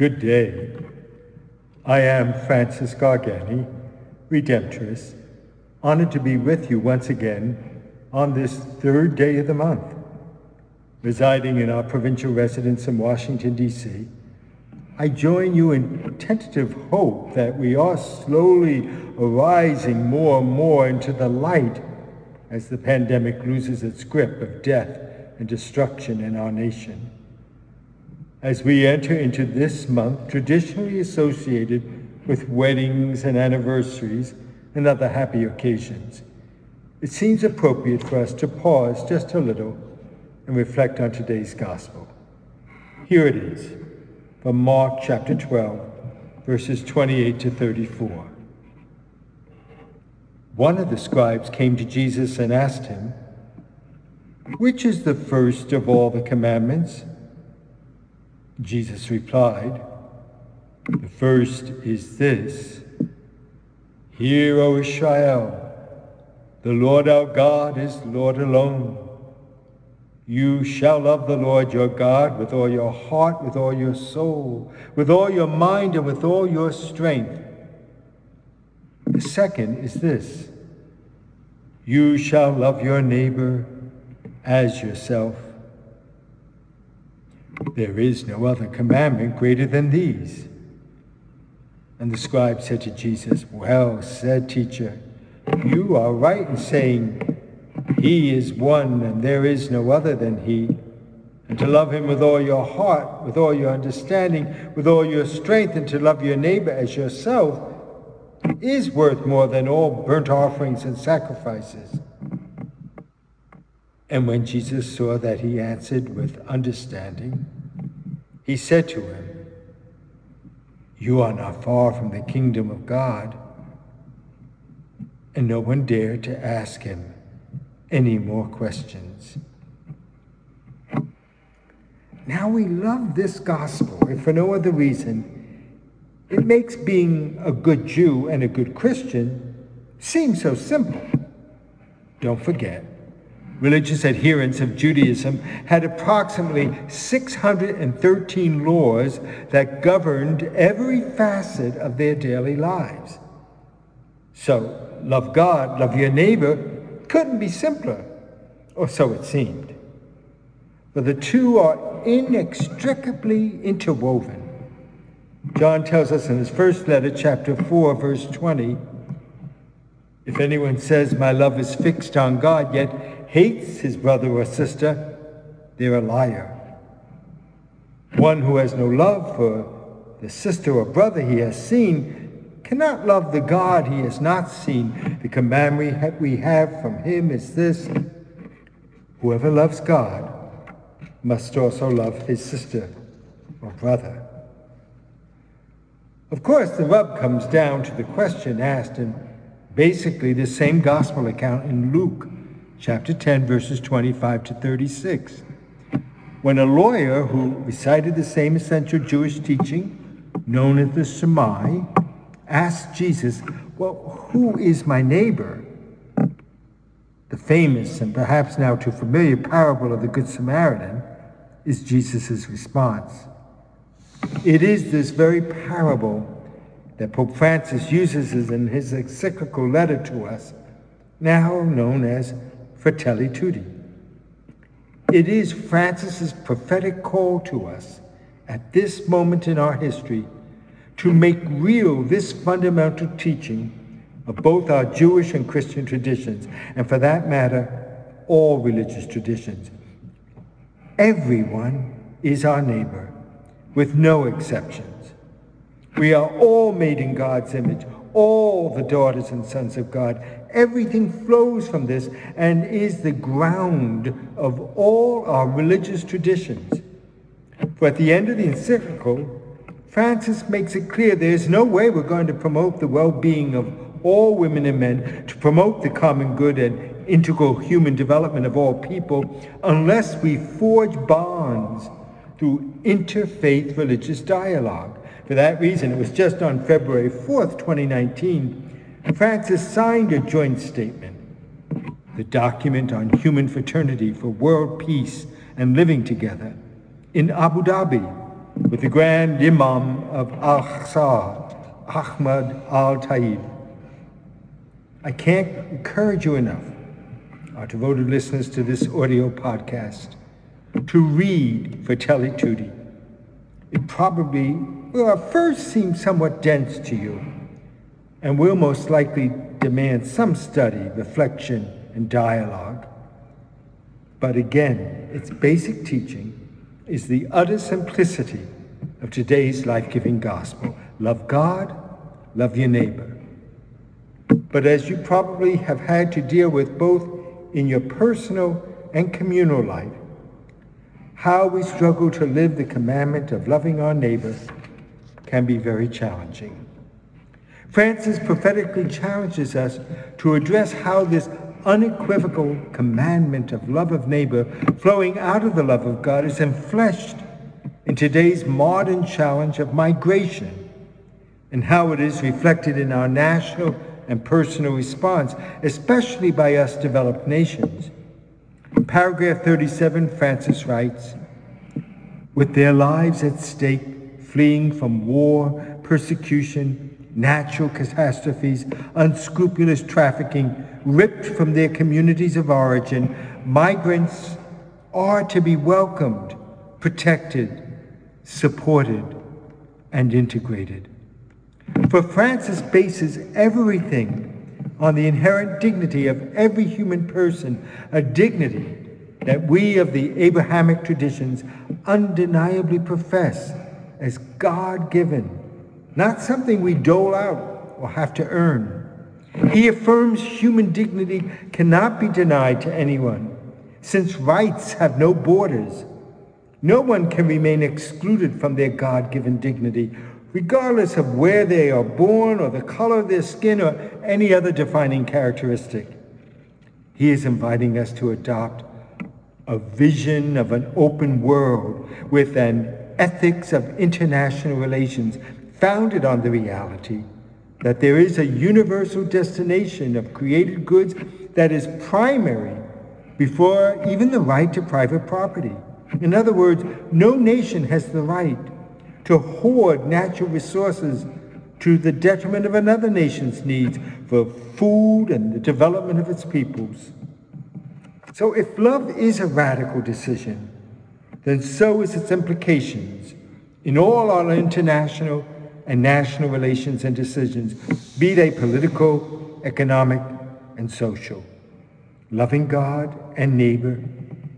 Good day. I am Francis Gargani, Redemptorist, honored to be with you once again on this third day of the month. Residing in our provincial residence in Washington, D.C., I join you in tentative hope that we are slowly arising more and more into the light as the pandemic loses its grip of death and destruction in our nation as we enter into this month traditionally associated with weddings and anniversaries and other happy occasions, it seems appropriate for us to pause just a little and reflect on today's gospel. Here it is from Mark chapter 12, verses 28 to 34. One of the scribes came to Jesus and asked him, Which is the first of all the commandments? Jesus replied, The first is this Hear, O Israel, the Lord our God is Lord alone. You shall love the Lord your God with all your heart, with all your soul, with all your mind, and with all your strength. The second is this You shall love your neighbor as yourself. There is no other commandment greater than these. And the scribe said to Jesus, Well said, teacher, you are right in saying, He is one and there is no other than He. And to love Him with all your heart, with all your understanding, with all your strength, and to love your neighbor as yourself is worth more than all burnt offerings and sacrifices. And when Jesus saw that he answered with understanding, he said to him, You are not far from the kingdom of God. And no one dared to ask him any more questions. Now we love this gospel, if for no other reason. It makes being a good Jew and a good Christian seem so simple. Don't forget, religious adherents of Judaism had approximately 613 laws that governed every facet of their daily lives. So, love God, love your neighbor couldn't be simpler, or so it seemed. But the two are inextricably interwoven. John tells us in his first letter, chapter 4, verse 20, if anyone says, My love is fixed on God, yet hates his brother or sister, they're a liar. One who has no love for the sister or brother he has seen cannot love the God he has not seen. The commandment we have from him is this whoever loves God must also love his sister or brother. Of course, the rub comes down to the question asked in basically the same gospel account in Luke chapter 10, verses 25 to 36. When a lawyer who recited the same essential Jewish teaching, known as the Shema, asked Jesus, Well, who is my neighbor? The famous and perhaps now too familiar parable of the Good Samaritan is Jesus' response. It is this very parable that Pope Francis uses in his encyclical letter to us, now known as Fratelli Tutti. It is Francis's prophetic call to us at this moment in our history to make real this fundamental teaching of both our Jewish and Christian traditions, and for that matter, all religious traditions. Everyone is our neighbor, with no exceptions. We are all made in God's image, all the daughters and sons of God, Everything flows from this and is the ground of all our religious traditions. For at the end of the encyclical, Francis makes it clear there is no way we're going to promote the well-being of all women and men, to promote the common good and integral human development of all people, unless we forge bonds through interfaith religious dialogue. For that reason, it was just on February 4th, 2019, Francis signed a joint statement, the document on human fraternity for world peace and living together, in Abu Dhabi, with the Grand Imam of Al-Aqsa, Ahmad Al-Taib. I can't encourage you enough, our devoted listeners to this audio podcast, to read Fratelli Tutti. It probably will at first seem somewhat dense to you and will most likely demand some study, reflection, and dialogue. But again, its basic teaching is the utter simplicity of today's life giving gospel love God, love your neighbor. But as you probably have had to deal with both in your personal and communal life, how we struggle to live the commandment of loving our neighbor can be very challenging. Francis prophetically challenges us to address how this unequivocal commandment of love of neighbor flowing out of the love of God is enfleshed in today's modern challenge of migration and how it is reflected in our national and personal response, especially by us developed nations. In paragraph 37, Francis writes, with their lives at stake, fleeing from war, persecution, natural catastrophes, unscrupulous trafficking, ripped from their communities of origin, migrants are to be welcomed, protected, supported, and integrated. For Francis bases everything on the inherent dignity of every human person, a dignity that we of the Abrahamic traditions undeniably profess as God given, not something we dole out or have to earn. He affirms human dignity cannot be denied to anyone, since rights have no borders. No one can remain excluded from their God given dignity, regardless of where they are born or the color of their skin or any other defining characteristic. He is inviting us to adopt a vision of an open world with an ethics of international relations founded on the reality that there is a universal destination of created goods that is primary before even the right to private property. In other words, no nation has the right to hoard natural resources to the detriment of another nation's needs for food and the development of its peoples. So if love is a radical decision, then so is its implications in all our international and national relations and decisions, be they political, economic, and social. Loving God and neighbor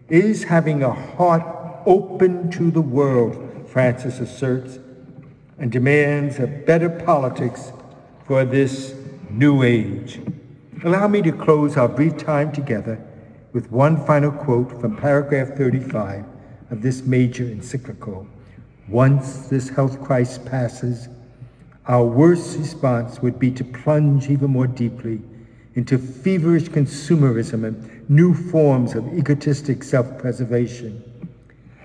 is having a heart open to the world, Francis asserts, and demands a better politics for this new age. Allow me to close our brief time together with one final quote from paragraph 35 of this major encyclical. Once this health crisis passes, our worst response would be to plunge even more deeply into feverish consumerism and new forms of egotistic self-preservation.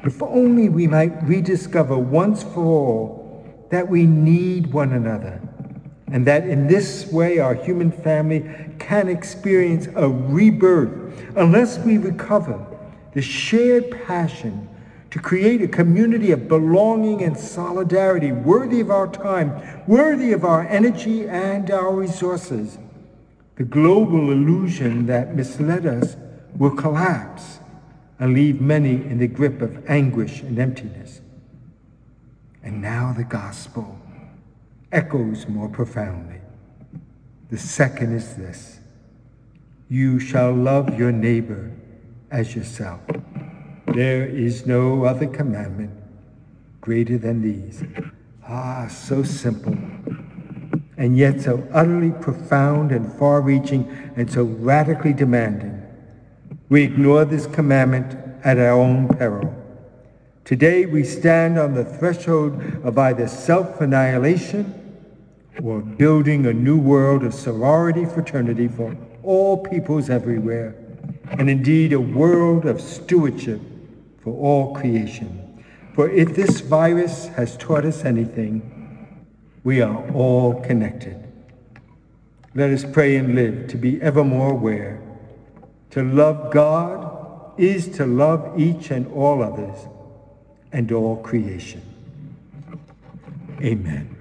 If only we might rediscover once for all that we need one another, and that in this way our human family can experience a rebirth unless we recover the shared passion to create a community of belonging and solidarity worthy of our time, worthy of our energy and our resources. The global illusion that misled us will collapse and leave many in the grip of anguish and emptiness. And now the gospel echoes more profoundly. The second is this you shall love your neighbor as yourself. There is no other commandment greater than these. Ah, so simple, and yet so utterly profound and far reaching and so radically demanding. We ignore this commandment at our own peril. Today we stand on the threshold of either self annihilation or building a new world of sorority fraternity for all peoples everywhere, and indeed a world of stewardship for all creation. For if this virus has taught us anything, we are all connected. Let us pray and live to be ever more aware. To love God is to love each and all others and all creation. Amen.